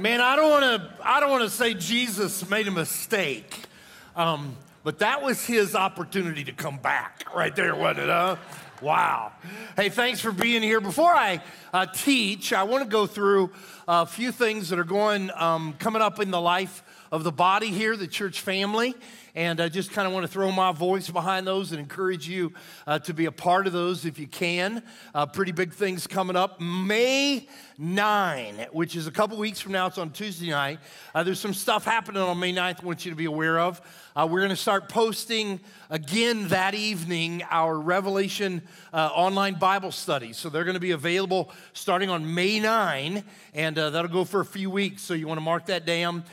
Man, I don't want to. I don't want to say Jesus made a mistake, um, but that was his opportunity to come back right there, wasn't it? Huh? Wow. Hey, thanks for being here. Before I uh, teach, I want to go through a few things that are going um, coming up in the life of the body here, the church family. And I just kind of want to throw my voice behind those and encourage you uh, to be a part of those if you can. Uh, pretty big things coming up. May 9, which is a couple weeks from now, it's on Tuesday night. Uh, there's some stuff happening on May 9th I want you to be aware of. Uh, we're going to start posting again that evening our Revelation uh, online Bible studies. So they're going to be available starting on May 9, and uh, that'll go for a few weeks. So you want to mark that down.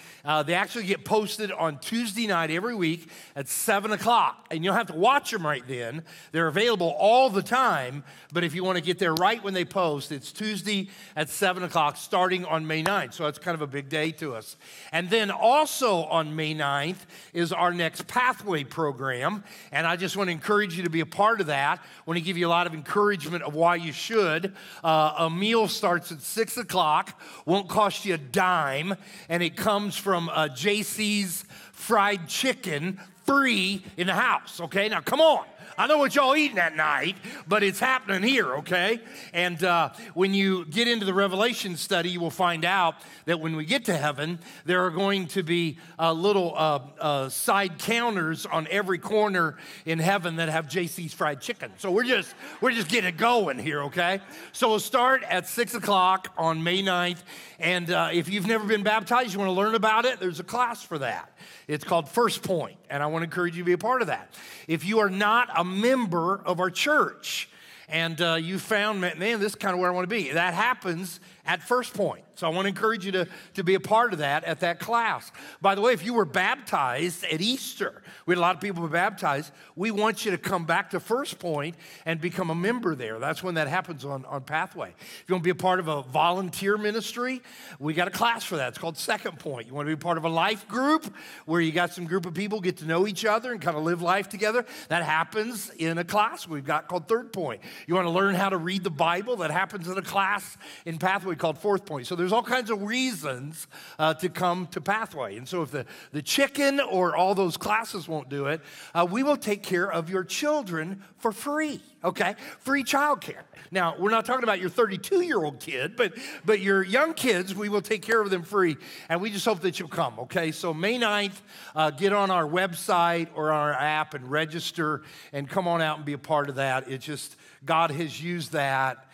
They actually get posted on Tuesday night every week at 7 o'clock, and you'll have to watch them right then. They're available all the time, but if you want to get there right when they post, it's Tuesday at 7 o'clock starting on May 9th. So that's kind of a big day to us. And then also on May 9th is our next Pathway program. And I just want to encourage you to be a part of that. I want to give you a lot of encouragement of why you should. Uh, a meal starts at 6 o'clock, won't cost you a dime, and it comes from uh, JC's Fried Chicken free in the house, okay? Now, come on. I know what y'all eating that night, but it's happening here, okay? And uh, when you get into the Revelation study, you will find out that when we get to heaven, there are going to be uh, little uh, uh side counters on every corner in heaven that have JC's fried chicken. So we're just we're just getting it going here, okay? So we'll start at six o'clock on May 9th, and uh, if you've never been baptized, you want to learn about it. There's a class for that. It's called First Point, and I want to encourage you to be a part of that. If you are not a member of our church. And uh, you found, man, this is kind of where I want to be, that happens at First Point. So I want to encourage you to, to be a part of that at that class. By the way, if you were baptized at Easter, we had a lot of people baptized, we want you to come back to First Point and become a member there. That's when that happens on, on Pathway. If you want to be a part of a volunteer ministry, we got a class for that. It's called Second Point. You want to be part of a life group where you got some group of people get to know each other and kind of live life together. That happens in a class we've got called Third Point. You want to learn how to read the Bible? That happens in a class in Pathway called Fourth Point. So there's all kinds of reasons uh, to come to Pathway. And so if the, the chicken or all those classes won't do it, uh, we will take care of your children for free, okay? Free childcare. Now, we're not talking about your 32 year old kid, but, but your young kids, we will take care of them free. And we just hope that you'll come, okay? So, May 9th, uh, get on our website or our app and register and come on out and be a part of that. It just, God has used that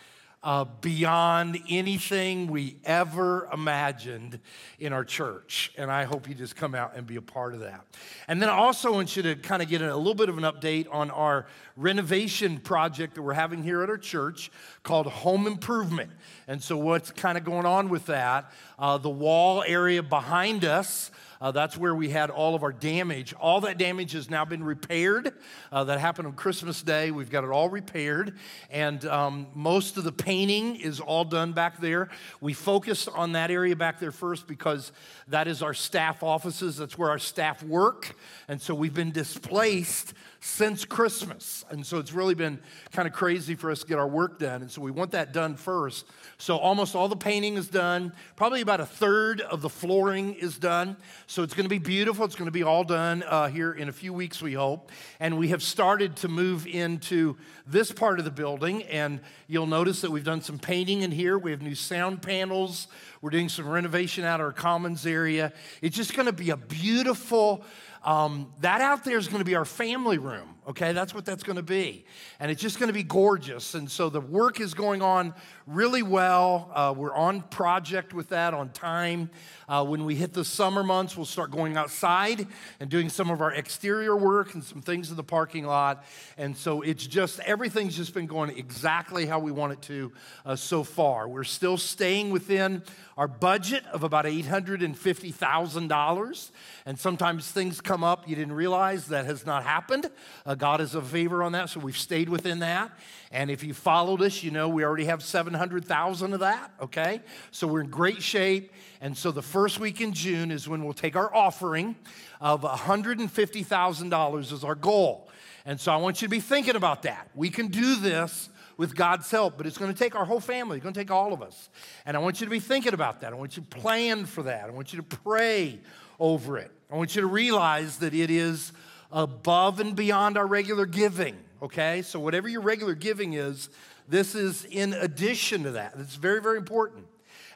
uh, beyond anything we ever imagined in our church. And I hope you just come out and be a part of that. And then I also want you to kind of get a little bit of an update on our renovation project that we're having here at our church called Home Improvement. And so, what's kind of going on with that? Uh, the wall area behind us. Uh, that's where we had all of our damage. All that damage has now been repaired. Uh, that happened on Christmas Day. We've got it all repaired. And um, most of the painting is all done back there. We focused on that area back there first because that is our staff offices. That's where our staff work. And so we've been displaced since Christmas. And so it's really been kind of crazy for us to get our work done. And so we want that done first. So almost all the painting is done. Probably about a third of the flooring is done. So it's going to be beautiful. It's going to be all done uh, here in a few weeks, we hope. And we have started to move into this part of the building. And you'll notice that we've done some painting in here. We have new sound panels. We're doing some renovation out of our commons area. It's just going to be a beautiful um, that out there is going to be our family room, okay? That's what that's to be. And it's just to be gorgeous. And so the work is going on really well. Uh, we're on project with that on time. Uh, when we hit the summer months, we'll start going outside and doing some of our exterior work and some things in the parking lot. And so it's just, everything's just been going exactly how we want it to uh, so far. We're still staying within our budget of about $850,000. And sometimes things come up you didn't realize that has not happened. Uh, Uh, God is a favor on that, so we've stayed within that. And if you followed us, you know we already have 700,000 of that, okay? So we're in great shape. And so the first week in June is when we'll take our offering of $150,000 as our goal. And so I want you to be thinking about that. We can do this with God's help, but it's going to take our whole family. It's going to take all of us. And I want you to be thinking about that. I want you to plan for that. I want you to pray over it. I want you to realize that it is above and beyond our regular giving, okay? So, whatever your regular giving is, this is in addition to that. It's very, very important.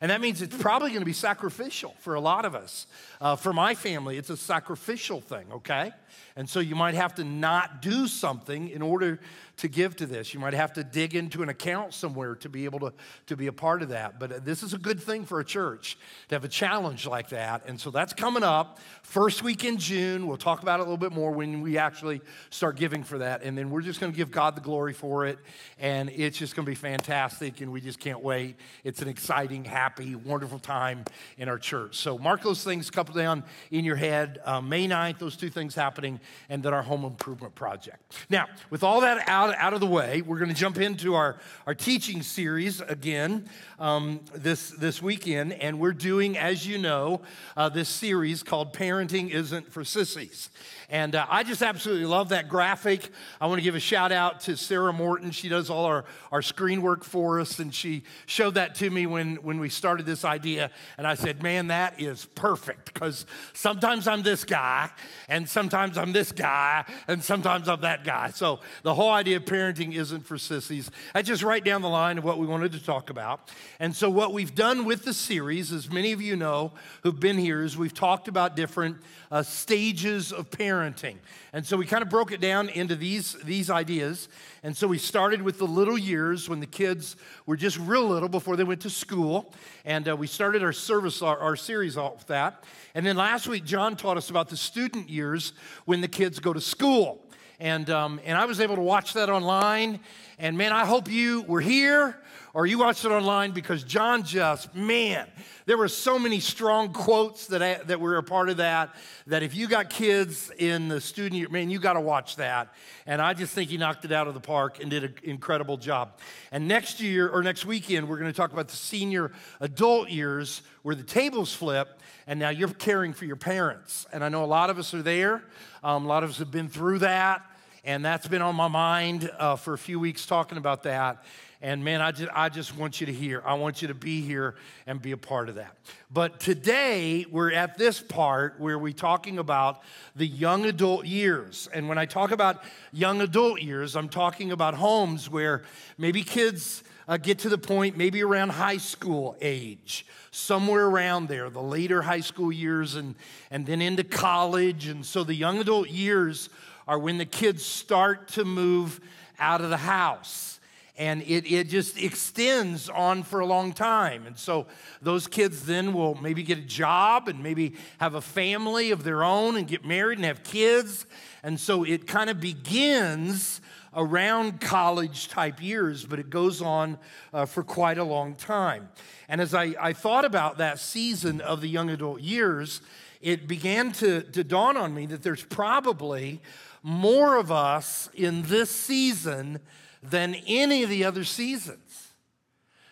And that means it's probably going to be sacrificial for a lot of us. Uh, for my family, it's a sacrificial thing, okay? And so you might have to not do something in order to give to this. You might have to dig into an account somewhere to be able to, to be a part of that. But this is a good thing for a church to have a challenge like that. And so that's coming up first week in June. We'll talk about it a little bit more when we actually start giving for that. And then we're just going to give God the glory for it. And it's just going to be fantastic. And we just can't wait. It's an exciting, happy, wonderful time in our church. So mark those things couple down in your head. Uh, May 9th, those two things happening and then our home improvement project. Now, with all that out, out of the way, we're going to jump into our, our teaching series again um, this, this weekend. And we're doing, as you know, uh, this series called Parenting Isn't for Sissies. And uh, I just absolutely love that graphic. I want to give a shout out to Sarah Morton. She does all our, our screen work for us, and she showed that to me when, when we started this idea. And I said, Man, that is perfect because sometimes I'm this guy, and sometimes I'm this guy, and sometimes I'm that guy. So the whole idea of parenting isn't for sissies. That's just right down the line of what we wanted to talk about. And so, what we've done with the series, as many of you know who've been here, is we've talked about different uh, stages of parenting. And so we kind of broke it down into these, these ideas. And so we started with the little years when the kids were just real little before they went to school. And uh, we started our service, our, our series off that. And then last week, John taught us about the student years when the kids go to school. And, um, and I was able to watch that online. And man, I hope you were here or you watched it online because John just, man, there were so many strong quotes that, I, that were a part of that, that if you got kids in the student year, man, you got to watch that. And I just think he knocked it out of the park and did an incredible job. And next year, or next weekend, we're going to talk about the senior adult years where the tables flip and now you're caring for your parents. And I know a lot of us are there, um, a lot of us have been through that. And that's been on my mind uh, for a few weeks talking about that. And man, I just, I just want you to hear. I want you to be here and be a part of that. But today, we're at this part where we're talking about the young adult years. And when I talk about young adult years, I'm talking about homes where maybe kids uh, get to the point, maybe around high school age, somewhere around there, the later high school years, and, and then into college. And so the young adult years are when the kids start to move out of the house and it, it just extends on for a long time. And so those kids then will maybe get a job and maybe have a family of their own and get married and have kids. And so it kind of begins around college type years, but it goes on uh, for quite a long time. And as I, I thought about that season of the young adult years, it began to, to dawn on me that there's probably more of us in this season than any of the other seasons.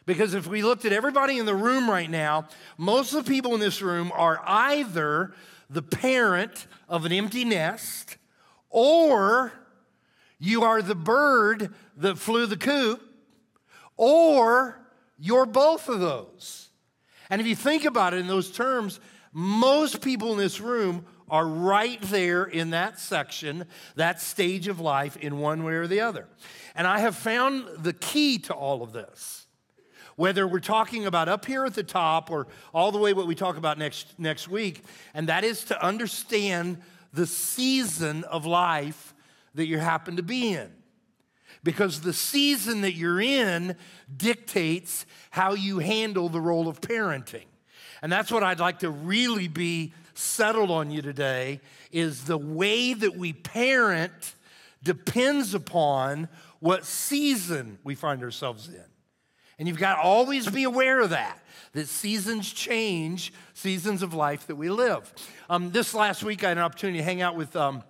Because if we looked at everybody in the room right now, most of the people in this room are either the parent of an empty nest or you are the bird that flew the coop, or you're both of those. And if you think about it in those terms, most people in this room are right there in that section, that stage of life, in one way or the other. And I have found the key to all of this. Whether we're talking about up here at the top or all the way what we talk about next, next week, and that is to understand the season of life that you happen to be in. Because the season that you're in dictates how you handle the role of parenting. And that's what I'd like to really be settled on you today is the way that we parent depends upon what season we find ourselves in. And you've got to always be aware of that, that seasons change, seasons of life that we live. Um, this last week, I had an opportunity to hang out with um,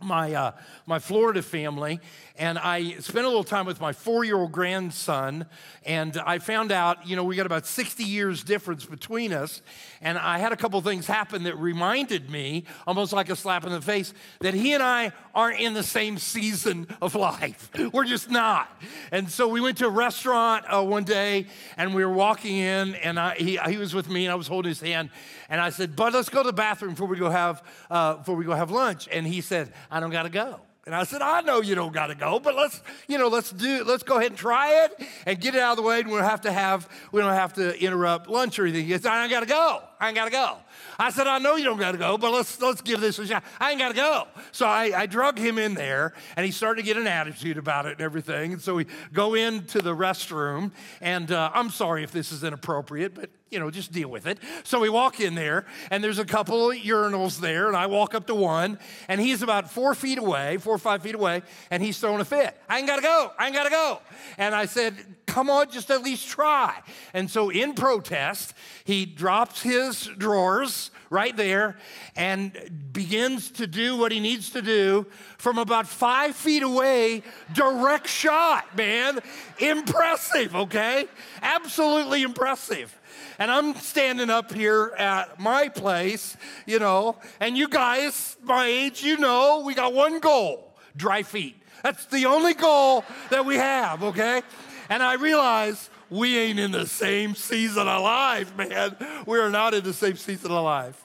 my, uh, my Florida family, and I spent a little time with my four year old grandson. And I found out, you know, we got about 60 years difference between us. And I had a couple things happen that reminded me, almost like a slap in the face, that he and I aren't in the same season of life. We're just not. And so we went to a restaurant uh, one day, and we were walking in, and I, he, he was with me, and I was holding his hand. And I said, Bud, let's go to the bathroom before we go have, uh, before we go have lunch. And he said, I don't got to go. And I said, I know you don't got to go, but let's, you know, let's do, let's go ahead and try it and get it out of the way. And we don't have to have, we don't have to interrupt lunch or anything. He said, I got to go. I ain't got to go. I said, I know you don't got to go, but let's let's give this a shot. I ain't got to go. So I, I drug him in there, and he started to get an attitude about it and everything. And so we go into the restroom, and uh, I'm sorry if this is inappropriate, but you know, just deal with it. So we walk in there, and there's a couple of urinals there, and I walk up to one, and he's about four feet away, four or five feet away, and he's throwing a fit. I ain't got to go. I ain't got to go. And I said, come on, just at least try. And so in protest, he drops his drawers right there and begins to do what he needs to do from about five feet away, direct shot, man. Impressive, okay? Absolutely impressive. And I'm standing up here at my place, you know, and you guys, my age, you know, we got one goal dry feet. That's the only goal that we have, okay? And I realize we ain't in the same season of life, man. We are not in the same season of life.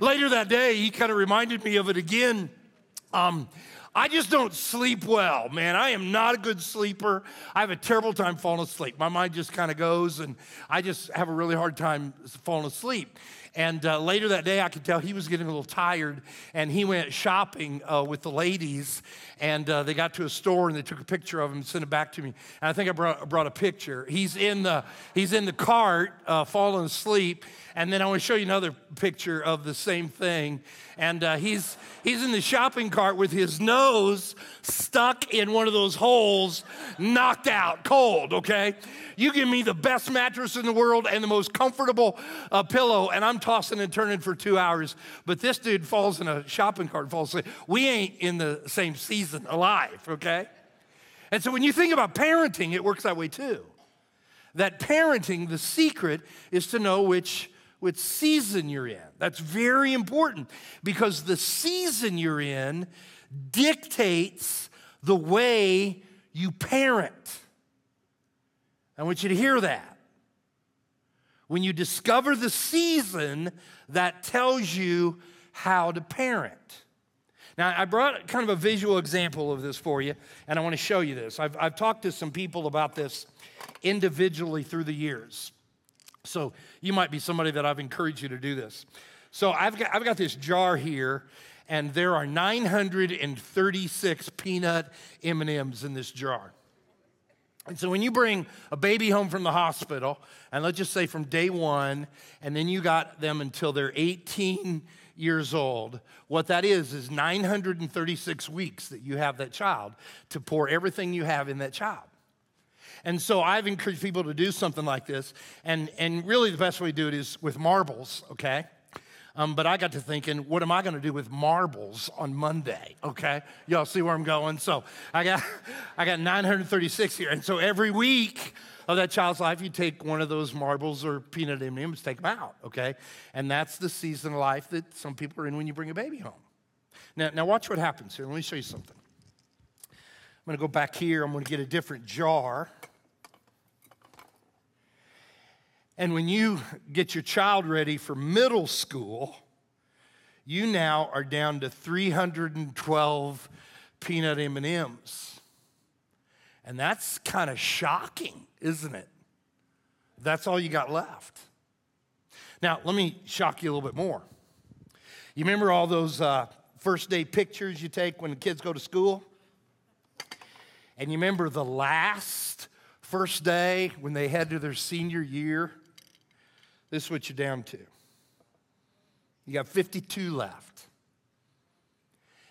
Later that day, he kind of reminded me of it again. Um, I just don't sleep well, man. I am not a good sleeper. I have a terrible time falling asleep. My mind just kind of goes, and I just have a really hard time falling asleep. And uh, later that day, I could tell he was getting a little tired, and he went shopping uh, with the ladies. And uh, they got to a store, and they took a picture of him and sent it back to me. And I think I brought, brought a picture. He's in the he's in the cart, uh, falling asleep. And then I want to show you another picture of the same thing. And uh, he's he's in the shopping cart with his nose stuck in one of those holes, knocked out, cold. Okay, you give me the best mattress in the world and the most comfortable uh, pillow, and I'm tossing and turning for two hours. But this dude falls in a shopping cart, falls asleep. We ain't in the same season alive, okay? And so when you think about parenting, it works that way too. That parenting, the secret is to know which, which season you're in. That's very important because the season you're in dictates the way you parent. I want you to hear that. When you discover the season, that tells you how to parent. Now, I brought kind of a visual example of this for you, and I want to show you this. I've, I've talked to some people about this individually through the years. So you might be somebody that I've encouraged you to do this. So I've got, I've got this jar here, and there are 936 peanut M&Ms in this jar. And so when you bring a baby home from the hospital, and let's just say from day one, and then you got them until they're 18 years old, what that is is 936 weeks that you have that child to pour everything you have in that child. And so I've encouraged people to do something like this. And, and really, the best way to do it is with marbles, okay? Um, but I got to thinking, what am I going to do with marbles on Monday? Okay, y'all see where I'm going. So I got, I got 936 here, and so every week of that child's life, you take one of those marbles or peanut M&Ms, take them out. Okay, and that's the season of life that some people are in when you bring a baby home. Now, now watch what happens here. Let me show you something. I'm going to go back here. I'm going to get a different jar. And when you get your child ready for middle school, you now are down to 312 peanut M&Ms. And that's kind of shocking, isn't it? That's all you got left. Now, let me shock you a little bit more. You remember all those uh, first day pictures you take when the kids go to school? And you remember the last first day when they head to their senior year? This is what you're down to. You got 52 left.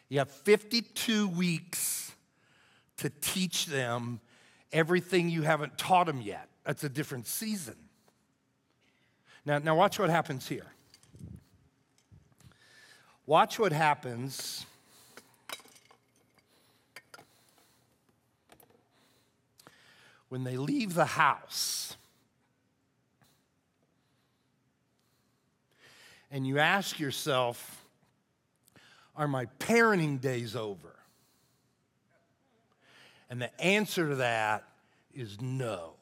You have 52 weeks to teach them everything you haven't taught them yet. That's a different season. Now, now watch what happens here. Watch what happens. When they leave the house, and you ask yourself, are my parenting days over? And the answer to that is no.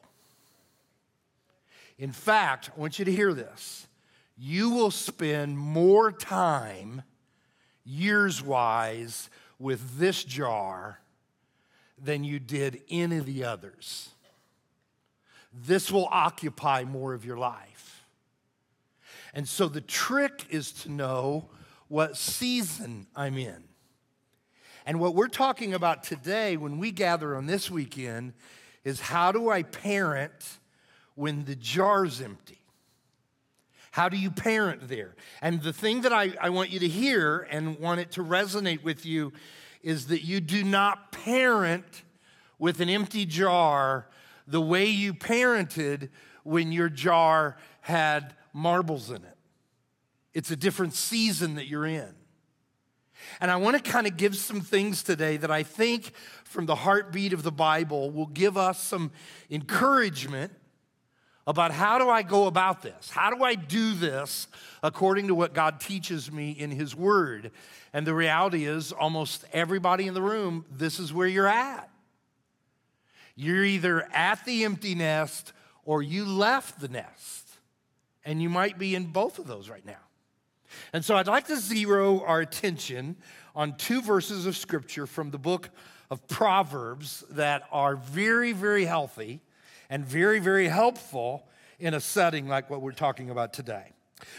In fact, I want you to hear this. You will spend more time, years wise, with this jar than you did any of the others. This will occupy more of your life. And so the trick is to know what season I'm in. And what we're talking about today when we gather on this weekend is how do I parent when the jar's empty? How do you parent there? And the thing that I, I want you to hear and want it to resonate with you is that you do not parent with an empty jar the way you parented when your jar had marbles in it. It's a different season that you're in. And I want to kind of give some things today that I think, from the heartbeat of the Bible, will give us some encouragement about how do I go about this? How do I do this according to what God teaches me in His Word? And the reality is, almost everybody in the room, this is where you're at. You're either at the empty nest or you left the nest. And you might be in both of those right now. And so I'd like to zero our attention on two verses of scripture from the book of Proverbs that are very, very healthy and very, very helpful in a setting like what we're talking about today.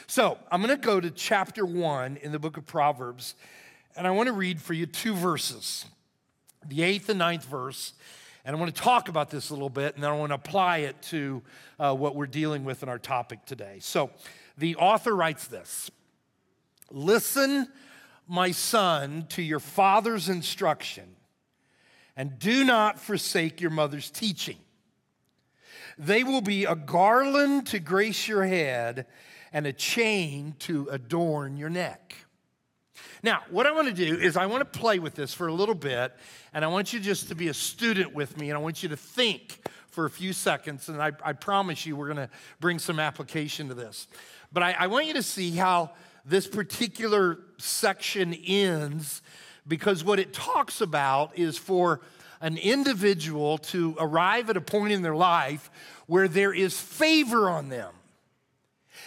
So I'm going to go to chapter one in the book of Proverbs, and I want to read for you two verses the eighth and ninth verse. And I want to talk about this a little bit, and then I want to apply it to uh, what we're dealing with in our topic today. So the author writes this Listen, my son, to your father's instruction, and do not forsake your mother's teaching. They will be a garland to grace your head and a chain to adorn your neck. Now, what I want to do is I want to play with this for a little bit, and I want you just to be a student with me, and I want you to think for a few seconds, and I, I promise you we're going to bring some application to this. But I, I want you to see how this particular section ends because what it talks about is for an individual to arrive at a point in their life where there is favor on them.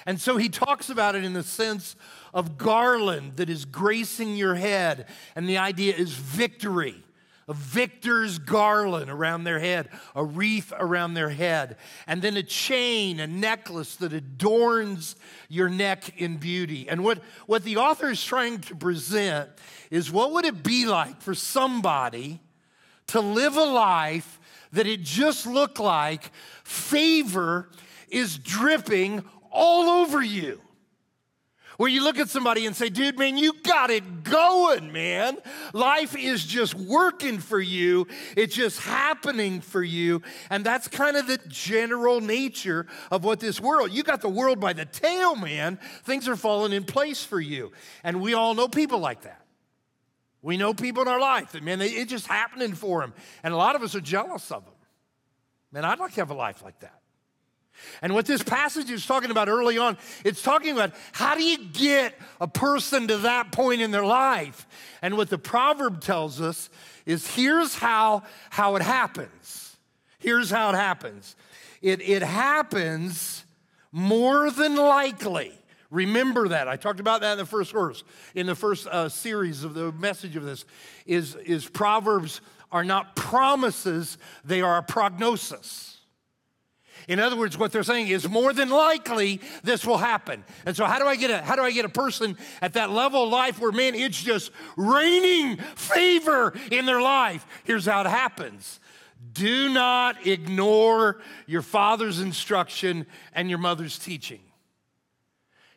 And so he talks about it in the sense of garland that is gracing your head. And the idea is victory a victor's garland around their head, a wreath around their head, and then a chain, a necklace that adorns your neck in beauty. And what, what the author is trying to present is what would it be like for somebody to live a life that it just looked like favor is dripping all over you? Where you look at somebody and say, dude, man, you got it going, man. Life is just working for you, it's just happening for you. And that's kind of the general nature of what this world, you got the world by the tail, man. Things are falling in place for you. And we all know people like that. We know people in our life that, man, it's just happening for them. And a lot of us are jealous of them. Man, I'd like to have a life like that. And what this passage is talking about early on, it's talking about how do you get a person to that point in their life? And what the proverb tells us is here's how, how it happens. Here's how it happens. It, it happens more than likely. Remember that. I talked about that in the first verse, in the first uh, series of the message of this, is, is Proverbs are not promises, they are a prognosis. In other words, what they're saying is more than likely this will happen. And so how do I get a how do I get a person at that level of life where man it's just raining favor in their life? Here's how it happens. Do not ignore your father's instruction and your mother's teaching.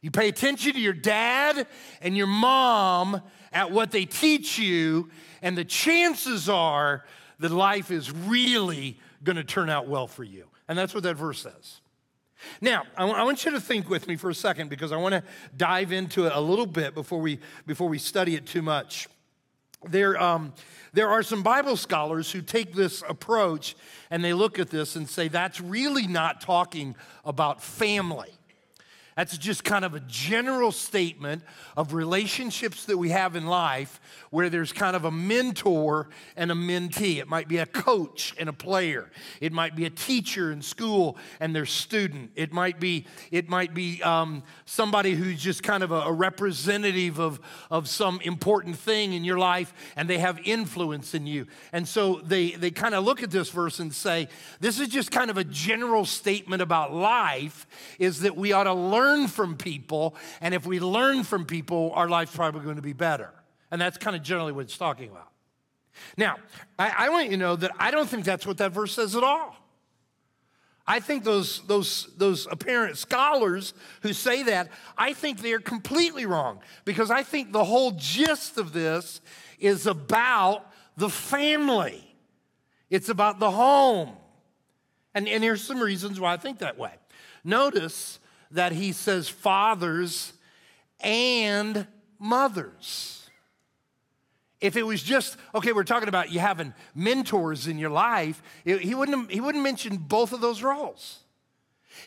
You pay attention to your dad and your mom at what they teach you, and the chances are that life is really going to turn out well for you. And that's what that verse says. Now, I want you to think with me for a second because I want to dive into it a little bit before we, before we study it too much. There, um, there are some Bible scholars who take this approach and they look at this and say that's really not talking about family. That's just kind of a general statement of relationships that we have in life where there's kind of a mentor and a mentee. It might be a coach and a player. It might be a teacher in school and their student. It might be, it might be um, somebody who's just kind of a, a representative of, of some important thing in your life and they have influence in you. And so they, they kind of look at this verse and say, this is just kind of a general statement about life, is that we ought to learn from people. And if we learn from people, our life's probably going to be better. And that's kind of generally what it's talking about. Now, I, I, want you to know that I don't think that's what that verse says at all. I think those, those, those apparent scholars who say that, I think they're completely wrong because I think the whole gist of this is about the family, it's about the home. And, and here's some reasons why I think that way. Notice that he says fathers and mothers. If it was just, okay, we're talking about you having mentors in your life, he, wouldn't, he wouldn't mention both of those roles.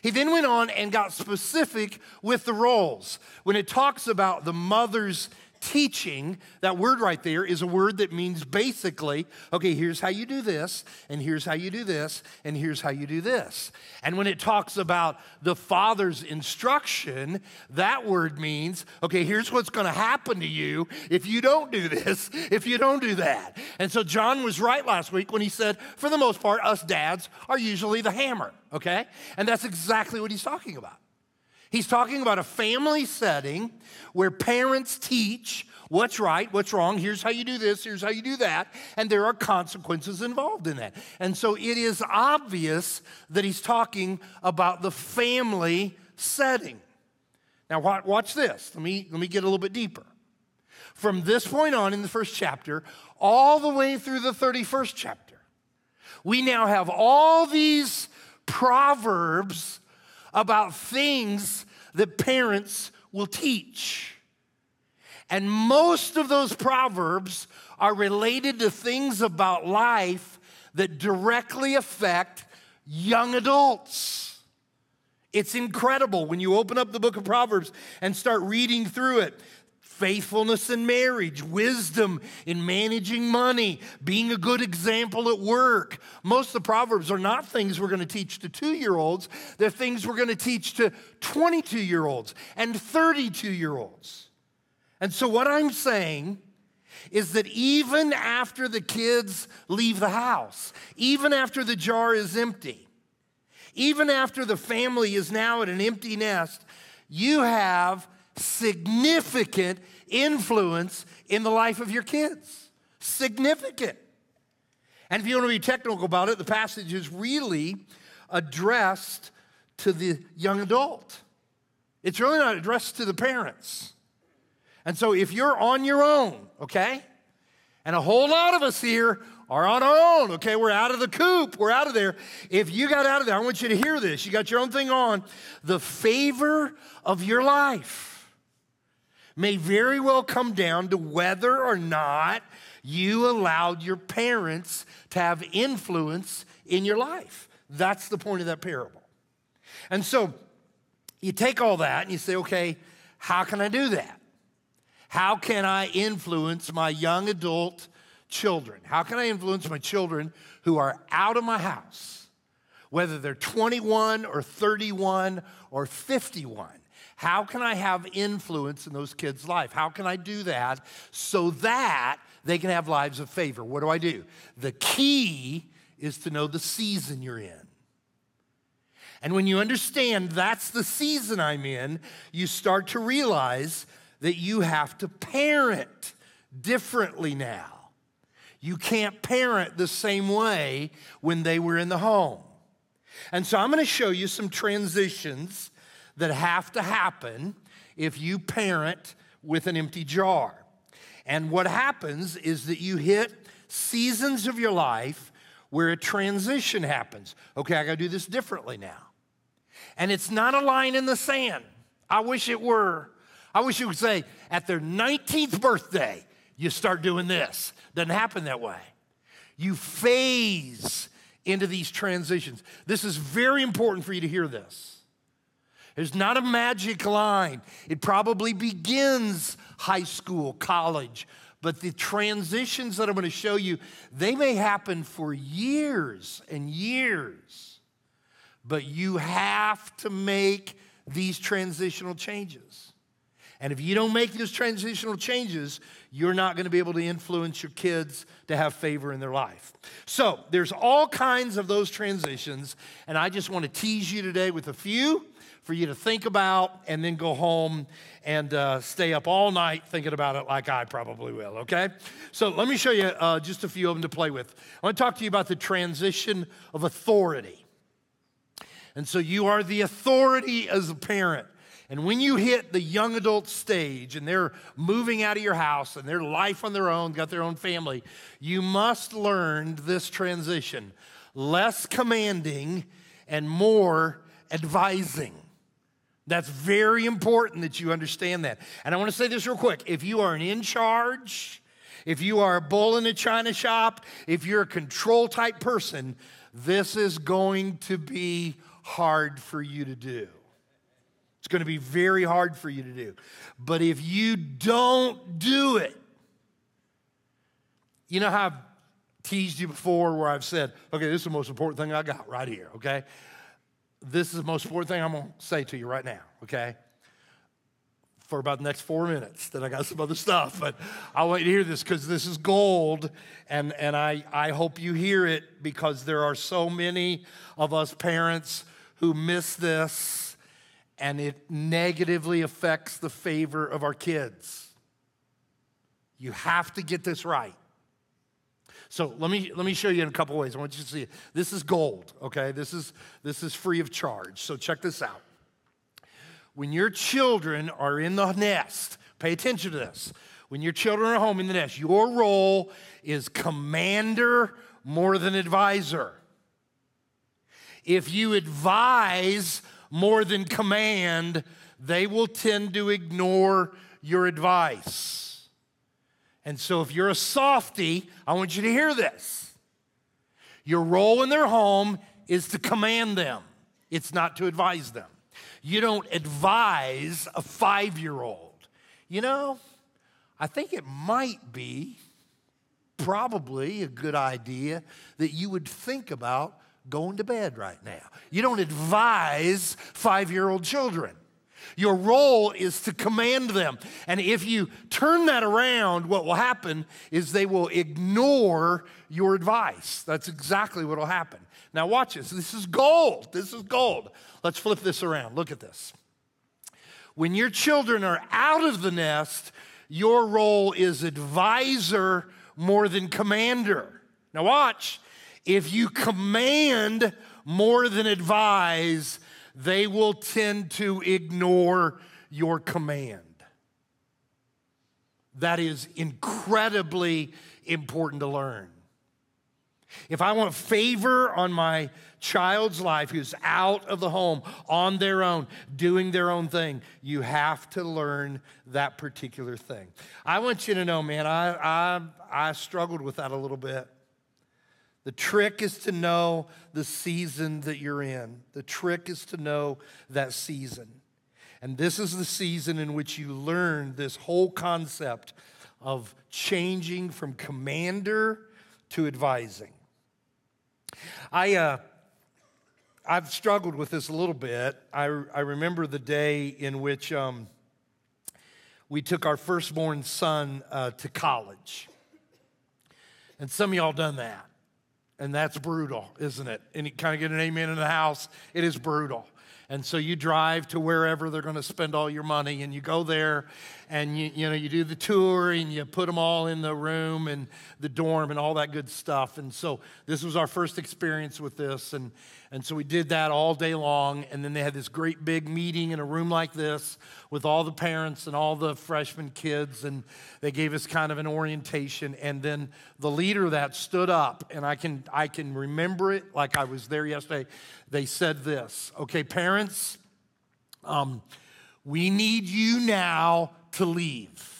He then went on and got specific with the roles. When it talks about the mother's teaching, that word right there is a word that means basically, okay, here's how you do this, and here's how you do this, and here's how you do this. And when it talks about the Father's instruction, that word means, okay, here's what's going to happen to you if you don't do this, if you don't do that. And so John was right last week when he said, for the most part, us dads are usually the hammer, okay? And that's exactly what he's talking about. He's talking about a family setting where parents teach what's right, what's wrong, here's how you do this, here's how you do that, and there are consequences involved in that. And so it is obvious that he's talking about the family setting. Now, watch this. Let me, let me get a little bit deeper. From this point on in the first chapter, all the way through the 31st chapter, we now have all these proverbs about things that parents will teach. And most of those proverbs are related to things about life that directly affect young adults. It's incredible when you open up the book of Proverbs and start reading through it faithfulness in marriage, wisdom in managing money, being a good example at work. Most of the Proverbs are not things we're going to teach to two year olds, they're things we're going to teach to 22 year olds and 32 year olds. And so, what I'm saying is that even after the kids leave the house, even after the jar is empty, even after the family is now at an empty nest, you have significant influence in the life of your kids. Significant. And if you want to be technical about it, the passage is really addressed to the young adult. It's really not addressed to the parents. And so if you're on your own, okay, and a whole lot of us here are on our own, okay? We're out of the coop, we're out of there. If you got out of there, I want you to hear this. You got your own thing on. The favor of your life may very well come down to whether or not you allowed your parents to have influence in your life. That's the point of that parable. And so you take all that and you say, okay, how can I do that? How can I influence my young adult children? How can I influence my children who are out of my house, whether they're 21 or 31 or 51? How can I have influence in those kids' life? How can I do that so that they can have lives of favor? What do I do? The key is to know the season you're in. And when you understand that's the season I'm in, you start to realize that you have to parent differently now. You can't parent the same way when they were in the home. And so I'm going to show you some transitions that have to happen if you parent with an empty jar. And what happens is that you hit seasons of your life where a transition happens. Okay, I gotta do this differently now. And it's not a line in the sand. I wish it were. I wish you would say, at their 19th birthday, you start doing this. Doesn't happen that way. You phase into these transitions. This is very important for you to hear this. There's not a magic line. It probably begins high school, college, but the transitions that I'm going to show you, they may happen for years and years. But you have to make these transitional changes. And if you don't make those transitional changes, you're not going to be able to influence your kids to have favor in their life. So there's all kinds of those transitions, and I just want to tease you today with a few for you to think about and then go home and uh, stay up all night thinking about it like I probably will, okay? So let me show you uh, just a few of them to play with. I want to talk to you about the transition of authority. And so you are the authority as a parent. And when you hit the young adult stage and they're moving out of your house and their life on their own, got their own family, you must learn this transition less commanding and more advising. That's very important that you understand that. And I want to say this real quick. If you are an in charge, if you are a bull in a china shop, if you're a control type person, this is going to be hard for you to do. It's going to be very hard for you to do. But if you don't do it, you know how I've teased you before where I've said, okay, this is the most important thing I got right here, okay? This is the most important thing I'm going to say to you right now, okay? For about the next four minutes. Then I got some other stuff, but I want you to hear this because this is gold, and, and I, I hope you hear it because there are so many of us parents who miss this and it negatively affects the favor of our kids. You have to get this right. So let me let me show you in a couple ways. I want you to see it. This is gold, okay? This is this is free of charge. So check this out. When your children are in the nest, pay attention to this. When your children are home in the nest, your role is commander more than advisor. If you advise more than command, they will tend to ignore your advice. And so, if you're a softy, I want you to hear this. Your role in their home is to command them, it's not to advise them. You don't advise a five year old. You know, I think it might be probably a good idea that you would think about going to bed right now. You don't advise five year old children. Your role is to command them. And if you turn that around, what will happen is they will ignore your advice. That's exactly what will happen. Now, watch this. This is gold. This is gold. Let's flip this around. Look at this. When your children are out of the nest, your role is advisor more than commander. Now, watch. If you command more than advise, they will tend to ignore your command. That is incredibly important to learn. If I want favor on my child's life who's out of the home on their own, doing their own thing, you have to learn that particular thing. I want you to know, man, I, I, I struggled with that a little bit. The trick is to know the season that you're in. The trick is to know that season. And this is the season in which you learn this whole concept of changing from commander to advising. I, uh, I've struggled with this a little bit. I, I remember the day in which um, we took our firstborn son uh, to college. And some of y'all done that. And that's brutal, isn't it? And you kind of get an amen in the house. It is brutal. And so you drive to wherever they're going to spend all your money, and you go there, and you, you know you do the tour, and you put them all in the room and the dorm and all that good stuff. And so this was our first experience with this, and and so we did that all day long. And then they had this great big meeting in a room like this with all the parents and all the freshman kids. And they gave us kind of an orientation. And then the leader that stood up, and I can, I can remember it like I was there yesterday. They said this Okay, parents, um, we need you now to leave.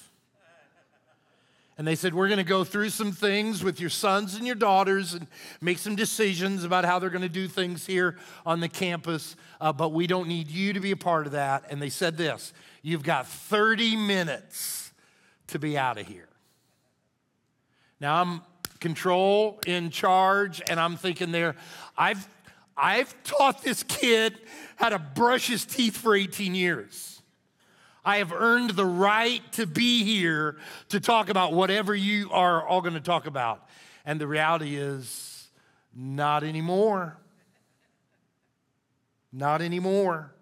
And they said, We're going to go through some things with your sons and your daughters and make some decisions about how they're going to do things here on the campus, uh, but we don't need you to be a part of that. And they said this You've got 30 minutes to be out of here. Now I'm control, in charge, and I'm thinking there, I've, I've taught this kid how to brush his teeth for 18 years. I have earned the right to be here to talk about whatever you are all going to talk about. And the reality is, not anymore. Not anymore.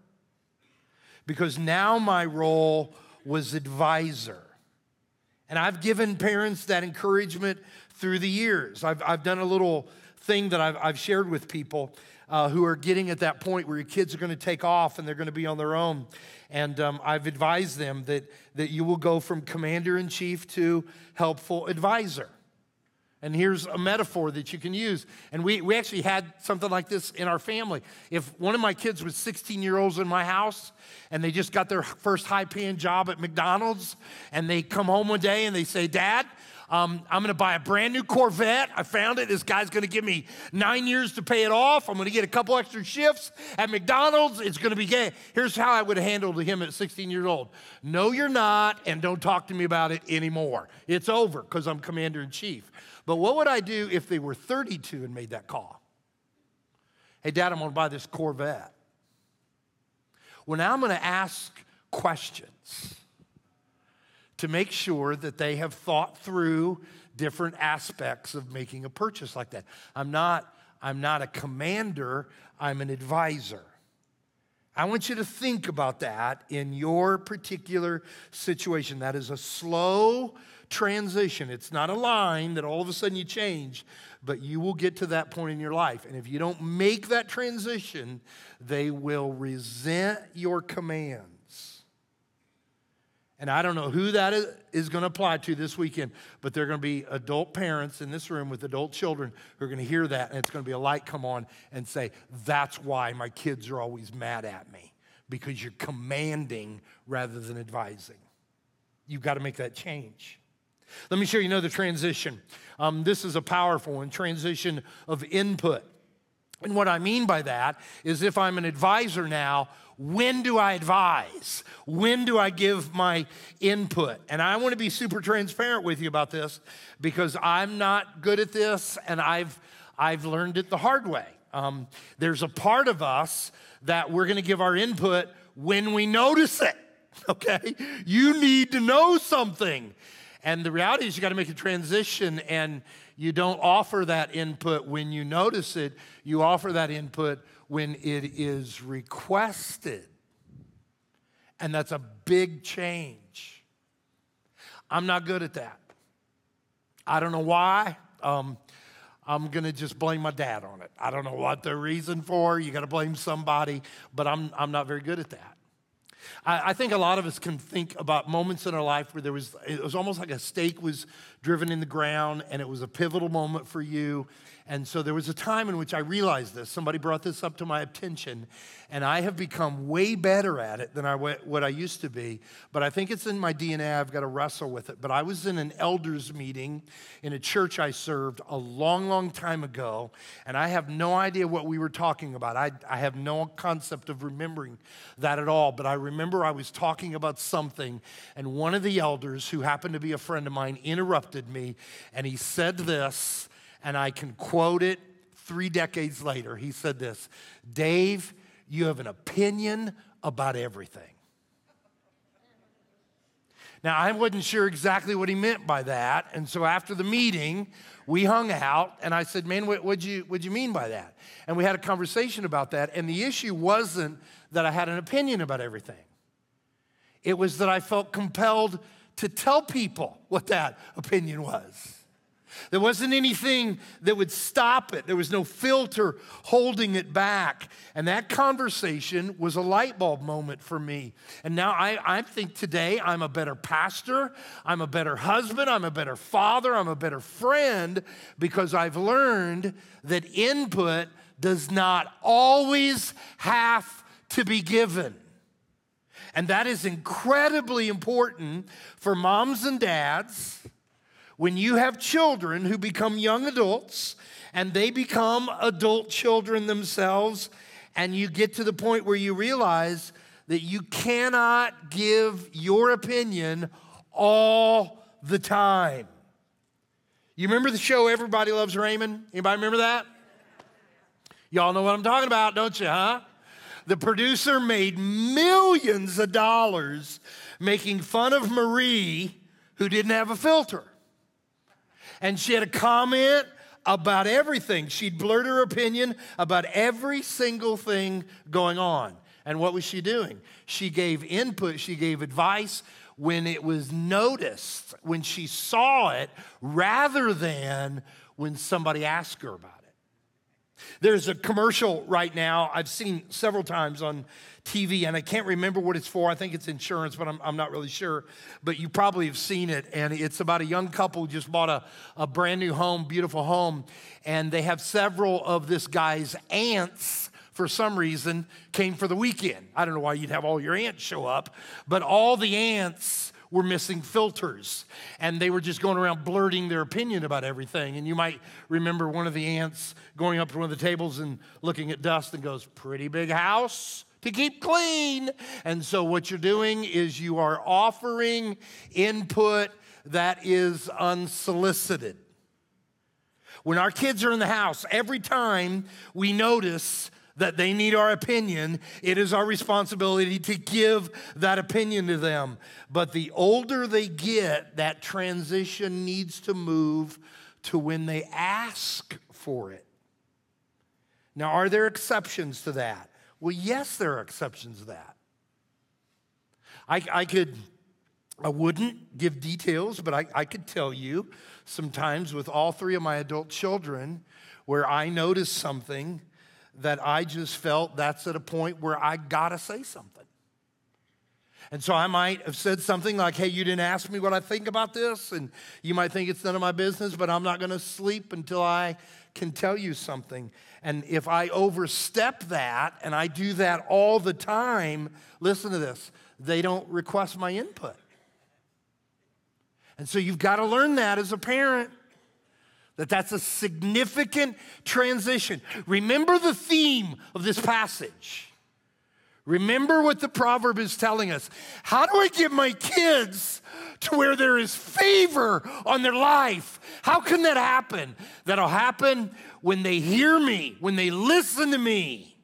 Because now my role was advisor. And I've given parents that encouragement through the years. I've, I've done a little thing that I've, I've shared with people uh, who are getting at that point where your kids are going to take off and they're going to be on their own. And um, I've advised them that, that you will go from commander in chief to helpful advisor. And here's a metaphor that you can use. And we, we actually had something like this in our family. If one of my kids was 16 year olds in my house and they just got their first high paying job at McDonald's and they come home one day and they say, Dad, um, I'm going to buy a brand new Corvette. I found it. This guy's going to give me nine years to pay it off. I'm going to get a couple extra shifts at McDonald's. It's going to be gay. Here's how I would have handled him at 16 years old No, you're not, and don't talk to me about it anymore. It's over because I'm commander in chief. But what would I do if they were 32 and made that call? Hey, Dad, I'm going to buy this Corvette. Well, now I'm going to ask questions to make sure that they have thought through different aspects of making a purchase like that. I'm not, I'm not a commander, I'm an advisor. I want you to think about that in your particular situation. That is a slow transition. It's not a line that all of a sudden you change, but you will get to that point in your life. And if you don't make that transition, they will resent your command. And I don't know who that is, going to apply to this weekend, but there are going to be adult parents in this room with adult children who are going to hear that, and it's going to be a light come on and say, That's why my kids are always mad at me, because you're commanding rather than advising. You've got to make that change. Let me show you another transition. Um, this is a powerful one transition of input. And what I mean by that is if I'm an advisor now, when do I advise? When do I give my input? And I want to be super transparent with you about this because I'm not good at this and I've, I've learned it the hard way. Um, there's a part of us that we're going to give our input when we notice it, okay? You need to know something. And the reality is, you got to make a transition and you don't offer that input when you notice it, you offer that input when it is requested. And that's a big change. I'm not good at that. I don't know why. Um, I'm going to just blame my dad on it. I don't know what the reason for. You got to blame somebody, but I'm, I'm not very good at that. I, I, think a lot of us can think about moments in our life where there was, it was almost like a stake was driven in the ground and it was a pivotal moment for you and so there was a time in which I realized this. Somebody brought this up to my attention, and I have become way better at it than I, what I used to be. But I think it's in my DNA. I've got to wrestle with it. But I was in an elders meeting in a church I served a long, long time ago, and I have no idea what we were talking about. I, I have no concept of remembering that at all. But I remember I was talking about something, and one of the elders, who happened to be a friend of mine, interrupted me, and he said this and I can quote it three decades later. He said this Dave, you have an opinion about everything. Now, I wasn't sure exactly what he meant by that. And so after the meeting, we hung out and I said, Man, what, what'd, you, what'd you mean by that? And we had a conversation about that. And the issue wasn't that I had an opinion about everything, it was that I felt compelled to tell people what that opinion was. There wasn't anything that would stop it. There was no filter holding it back. And that conversation was a light bulb moment for me. And now I, I think today I'm a better pastor, I'm a better husband, I'm a better father, I'm a better friend because I've learned that input does not always have to be given. And that is incredibly important for moms and dads when you have children who become young adults and they become adult children themselves, and you get to the point where you realize that you cannot give your opinion all the time. You remember the show Everybody Loves Raymond? Anybody remember that? Y'all know what I'm talking about, don't you, huh? The producer made millions of dollars making fun of Marie, who didn't have a filter. And she had a comment about everything. She'd blurt her opinion about every single thing going on. And what was she doing? She gave input, she gave advice when it was noticed, when she saw it, rather than when somebody asked her about it. There's a commercial right now I've seen several times on TV, and I can't remember what it's for. I think it's insurance, but I'm, I'm not really sure. But you probably have seen it, and it's about a young couple just bought a, a brand new home, beautiful home, and they have several of this guy's aunts for some reason came for the weekend. I don't know why you'd have all your aunts show up, but all the aunts were missing filters and they were just going around blurting their opinion about everything. And you might remember one of the aunts going up to one of the tables and looking at dust and goes, Pretty big house to keep clean. And so what you're doing is you are offering input that is unsolicited. When our kids are in the house, every time we notice that they need our opinion, it is our responsibility to give that opinion to them. But the older they get, that transition needs to move to when they ask for it. Now, are there exceptions to that? Well, yes, there are exceptions to that. I, I could, I wouldn't give details, but I, I could tell you sometimes with all three of my adult children where I noticed something that I just felt that's at a point where I gotta say something. And so I might have said something like, hey, you didn't ask me what I think about this. And you might think it's none of my business, but I'm not gonna sleep until I can tell you something. And if I overstep that and I do that all the time, listen to this, they don't request my input. And so you've got to learn that as a parent that that's a significant transition. Remember the theme of this passage. Remember what the proverb is telling us. How do I get my kids to where there is favor on their life? How can that happen? That'll happen when they hear me, when they listen to me.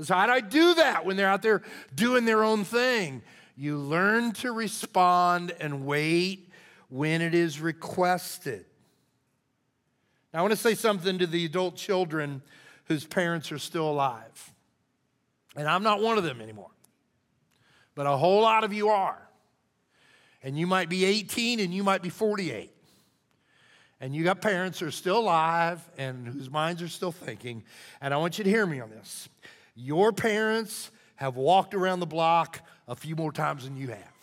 So, how do I do that when they're out there doing their own thing? You learn to respond and wait when it is requested. Now, I want to say something to the adult children whose parents are still alive. And I'm not one of them anymore, but a whole lot of you are. And you might be 18 and you might be 48. And you got parents who are still alive and whose minds are still thinking. And I want you to hear me on this. Your parents have walked around the block a few more times than you have.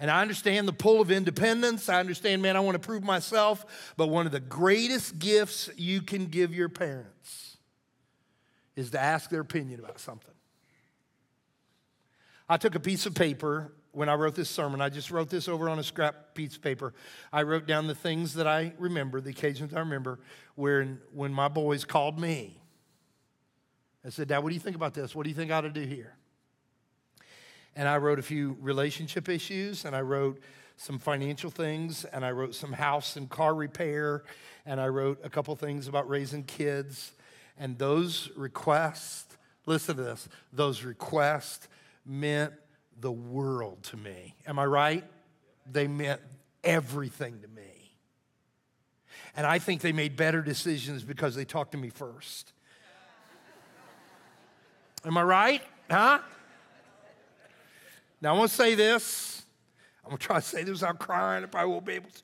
And I understand the pull of independence. I understand, man, I want to prove myself. But one of the greatest gifts you can give your parents is to ask their opinion about something. I took a piece of paper when I wrote this sermon. I just wrote this over on a scrap piece of paper. I wrote down the things that I remember, the occasions I remember, where when my boys called me. I said, Dad, what do you think about this? What do you think I ought to do here? And I wrote a few relationship issues, and I wrote some financial things, and I wrote some house and car repair, and I wrote a couple things about raising kids. And those requests, listen to this, those requests meant the world to me. Am I right? They meant everything to me. And I think they made better decisions because they talked to me first. Am I right? Huh? Now, I want to say this. I'm going to try to say this without crying. If I probably won't be able to.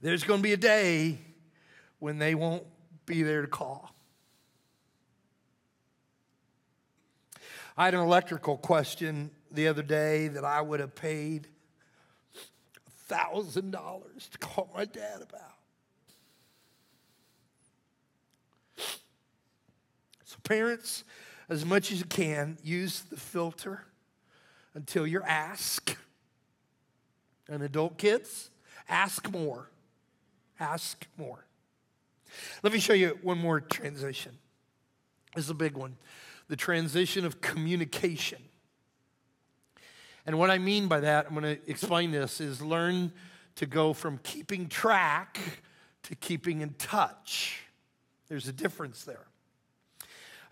There's going to be a day when they won't be there to call. I had an electrical question the other day that I would have paid $1,000 to call my dad about. So, parents, as much as you can, use the filter until you're asked. And adult kids, ask more. Ask more. Let me show you one more transition. This is a big one the transition of communication. And what I mean by that, I'm going to explain this, is learn to go from keeping track to keeping in touch. There's a difference there.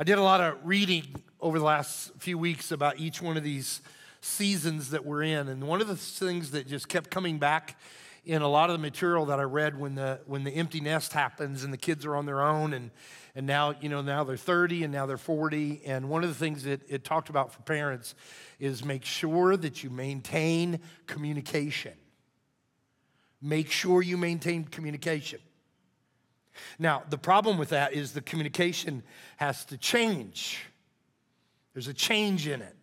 I did a lot of reading over the last few weeks about each one of these seasons that we're in. And one of the things that just kept coming back in a lot of the material that I read when the when the empty nest happens and the kids are on their own and and now you know now they're 30 and now they're 40 and one of the things that it talked about for parents is make sure that you maintain communication. Make sure you maintain communication. Now, the problem with that is the communication has to change. There's a change in it.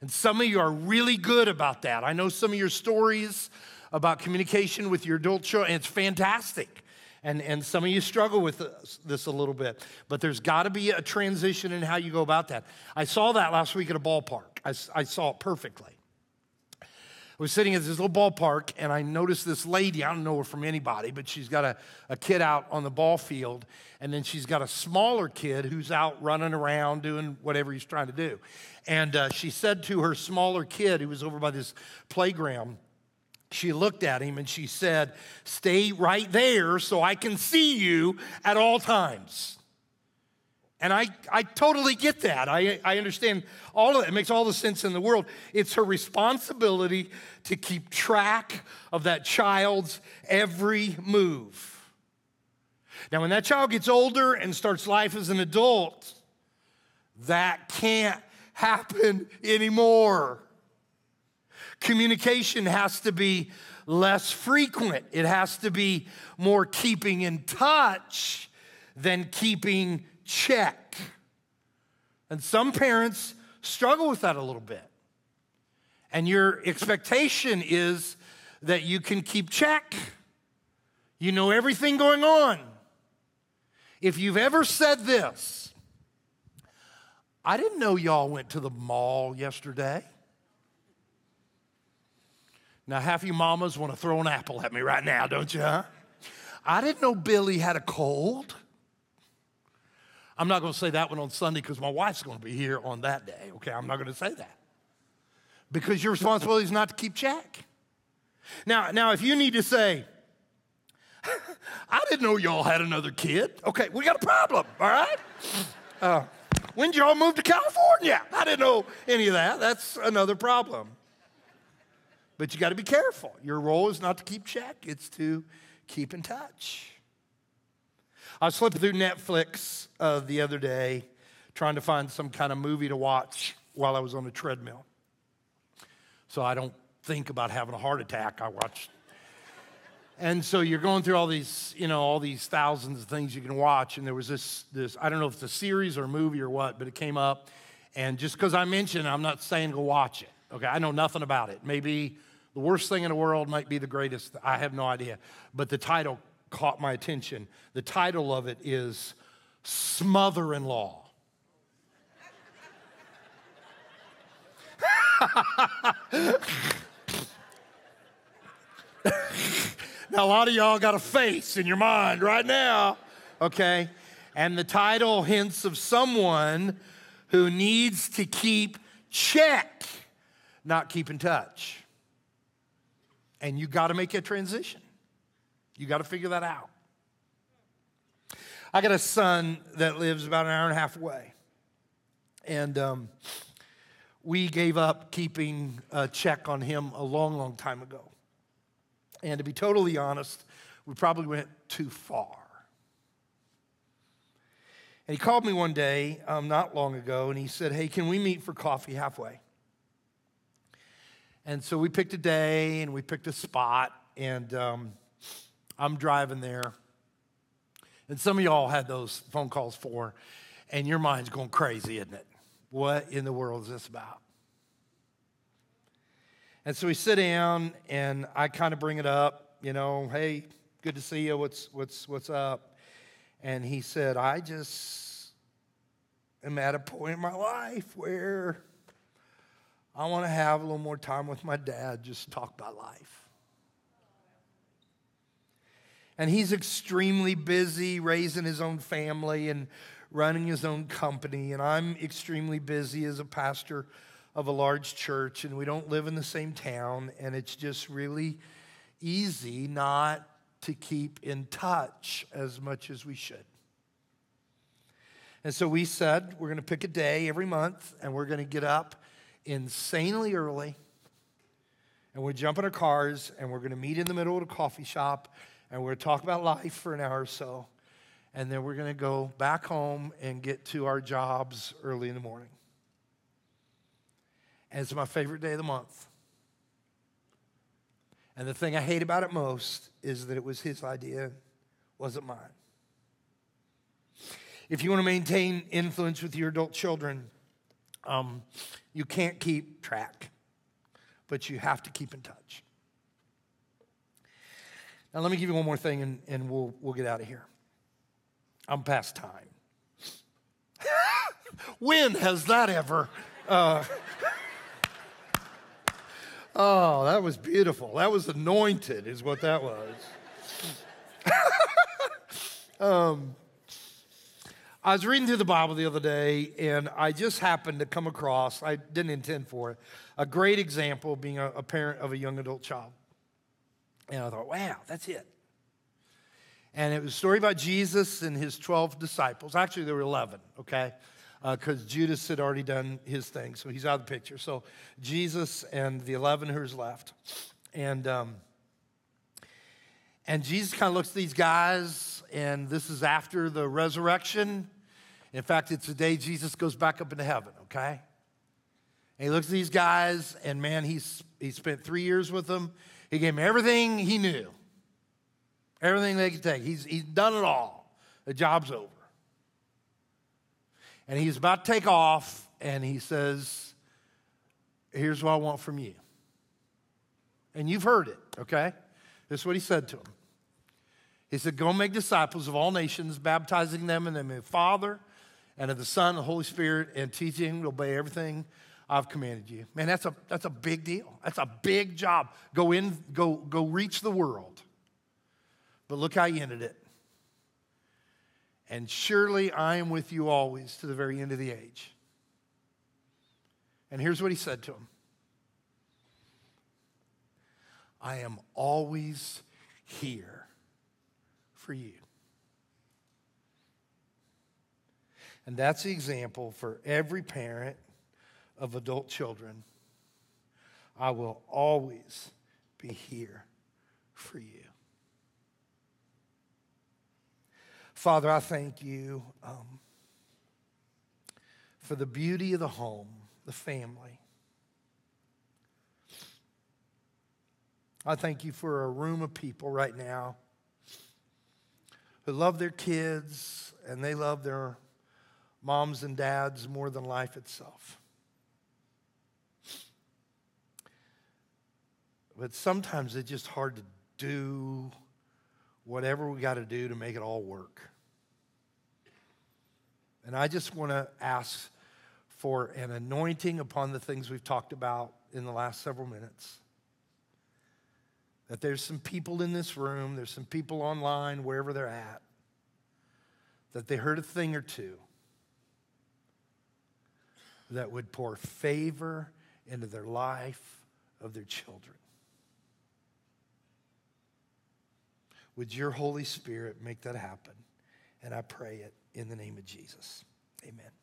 And some of you are really good about that. I know some of your stories about communication with your adult children, and it's fantastic. And, and some of you struggle with this a little bit, but there's got to be a transition in how you go about that. I saw that last week at a ballpark. I, I saw it perfectly. I was sitting at this little ballpark and I noticed this lady. I don't know her from anybody, but she's got a, a kid out on the ball field. And then she's got a smaller kid who's out running around doing whatever he's trying to do. And uh, she said to her smaller kid who was over by this playground, she looked at him and she said, Stay right there so I can see you at all times. And I, I totally get that. I, I understand all of it. It makes all the sense in the world. It's her responsibility to keep track of that child's every move. Now, when that child gets older and starts life as an adult, that can't happen anymore. Communication has to be less frequent, it has to be more keeping in touch than keeping check. And some parents struggle with that a little bit. And your expectation is that you can keep check. You know everything going on. If you've ever said this, I didn't know y'all went to the mall yesterday. Now, half you mamas want to throw an apple at me right now, don't you, huh? I didn't know Billy had a cold. I'm not going to say that one on Sunday because my wife's going to be here on that day, okay? I'm not going to say that. Because your responsibility is not to keep check. Now, now if you need to say, I didn't know y'all had another kid. Okay, we got a problem, all right? Uh, when did y'all move to California? I didn't know any of that. That's another problem. But you got to be careful. Your role is not to keep check, it's to keep in touch. I was flipping through Netflix uh, the other day trying to find some kind of movie to watch while I was on a treadmill. So I don't think about having a heart attack. I watch. And so you're going through all these, you know, all these thousands of things you can watch. And there was this, this I don't know if it's a series or a movie or what, but it came up. And just because I mentioned I'm not saying go watch it. Okay, I know nothing about it. Maybe the worst thing in the world might be the greatest. I have no idea. But the title caught my attention. The title of it is Smother in Law. now, a lot of y'all got a face in your mind right now, okay? And the title hints of someone who needs to keep check, not keep in touch. And you got to make a transition. You got to figure that out. I got a son that lives about an hour and a half away. And um, we gave up keeping a check on him a long, long time ago. And to be totally honest, we probably went too far. And he called me one day, um, not long ago, and he said, Hey, can we meet for coffee halfway? And so we picked a day and we picked a spot, and um, I'm driving there. And some of y'all had those phone calls for, and your mind's going crazy, isn't it? What in the world is this about? And so we sit down, and I kind of bring it up, you know, hey, good to see you. What's what's what's up? And he said, I just am at a point in my life where I want to have a little more time with my dad, just talk about life. And he's extremely busy raising his own family and running his own company. And I'm extremely busy as a pastor of a large church, and we don't live in the same town. And it's just really easy not to keep in touch as much as we should. And so we said we're going to pick a day every month and we're going to get up insanely early and we're jumping our cars and we're going to meet in the middle of a coffee shop and we're going to talk about life for an hour or so. And then we're going to go back home and get to our jobs early in the morning. And it's my favorite day of the month. And the thing I hate about it most is that it was his idea, wasn't mine. If you want to maintain influence with your adult children, um, you can't keep track, but you have to keep in touch. Let me give you one more thing and, and we'll, we'll get out of here. I'm past time. when has that ever? Uh, oh, that was beautiful. That was anointed, is what that was. um, I was reading through the Bible the other day, and I just happened to come across, I didn't intend for it, a great example being a, a parent of a young adult child. And I thought, wow, that's it. And it was a story about Jesus and his 12 disciples. Actually, there were 11, okay? Because uh, Judas had already done his thing, so he's out of the picture. So Jesus and the 11 who's left. And, um, and Jesus kind of looks at these guys, and this is after the resurrection. In fact, it's the day Jesus goes back up into heaven, okay? And he looks at these guys, and man, he's, he spent three years with them. He gave them everything he knew, everything they could take. He's, he's done it all. The job's over. And he's about to take off, and he says, Here's what I want from you. And you've heard it, okay? This is what he said to them. He said, Go make disciples of all nations, baptizing them in the name of the Father and of the Son and the Holy Spirit, and teaching to obey everything I've commanded you. Man, that's a, that's a big deal. That's a big job. Go in, go, go reach the world. But look how he ended it. And surely I am with you always to the very end of the age. And here's what he said to him I am always here for you. And that's the example for every parent of adult children. I will always be here for you. Father, I thank you um, for the beauty of the home, the family. I thank you for a room of people right now who love their kids and they love their moms and dads more than life itself. But sometimes it's just hard to do whatever we got to do to make it all work. And I just want to ask for an anointing upon the things we've talked about in the last several minutes that there's some people in this room, there's some people online, wherever they're at, that they heard a thing or two that would pour favor into their life of their children. Would your Holy Spirit make that happen? And I pray it in the name of Jesus. Amen.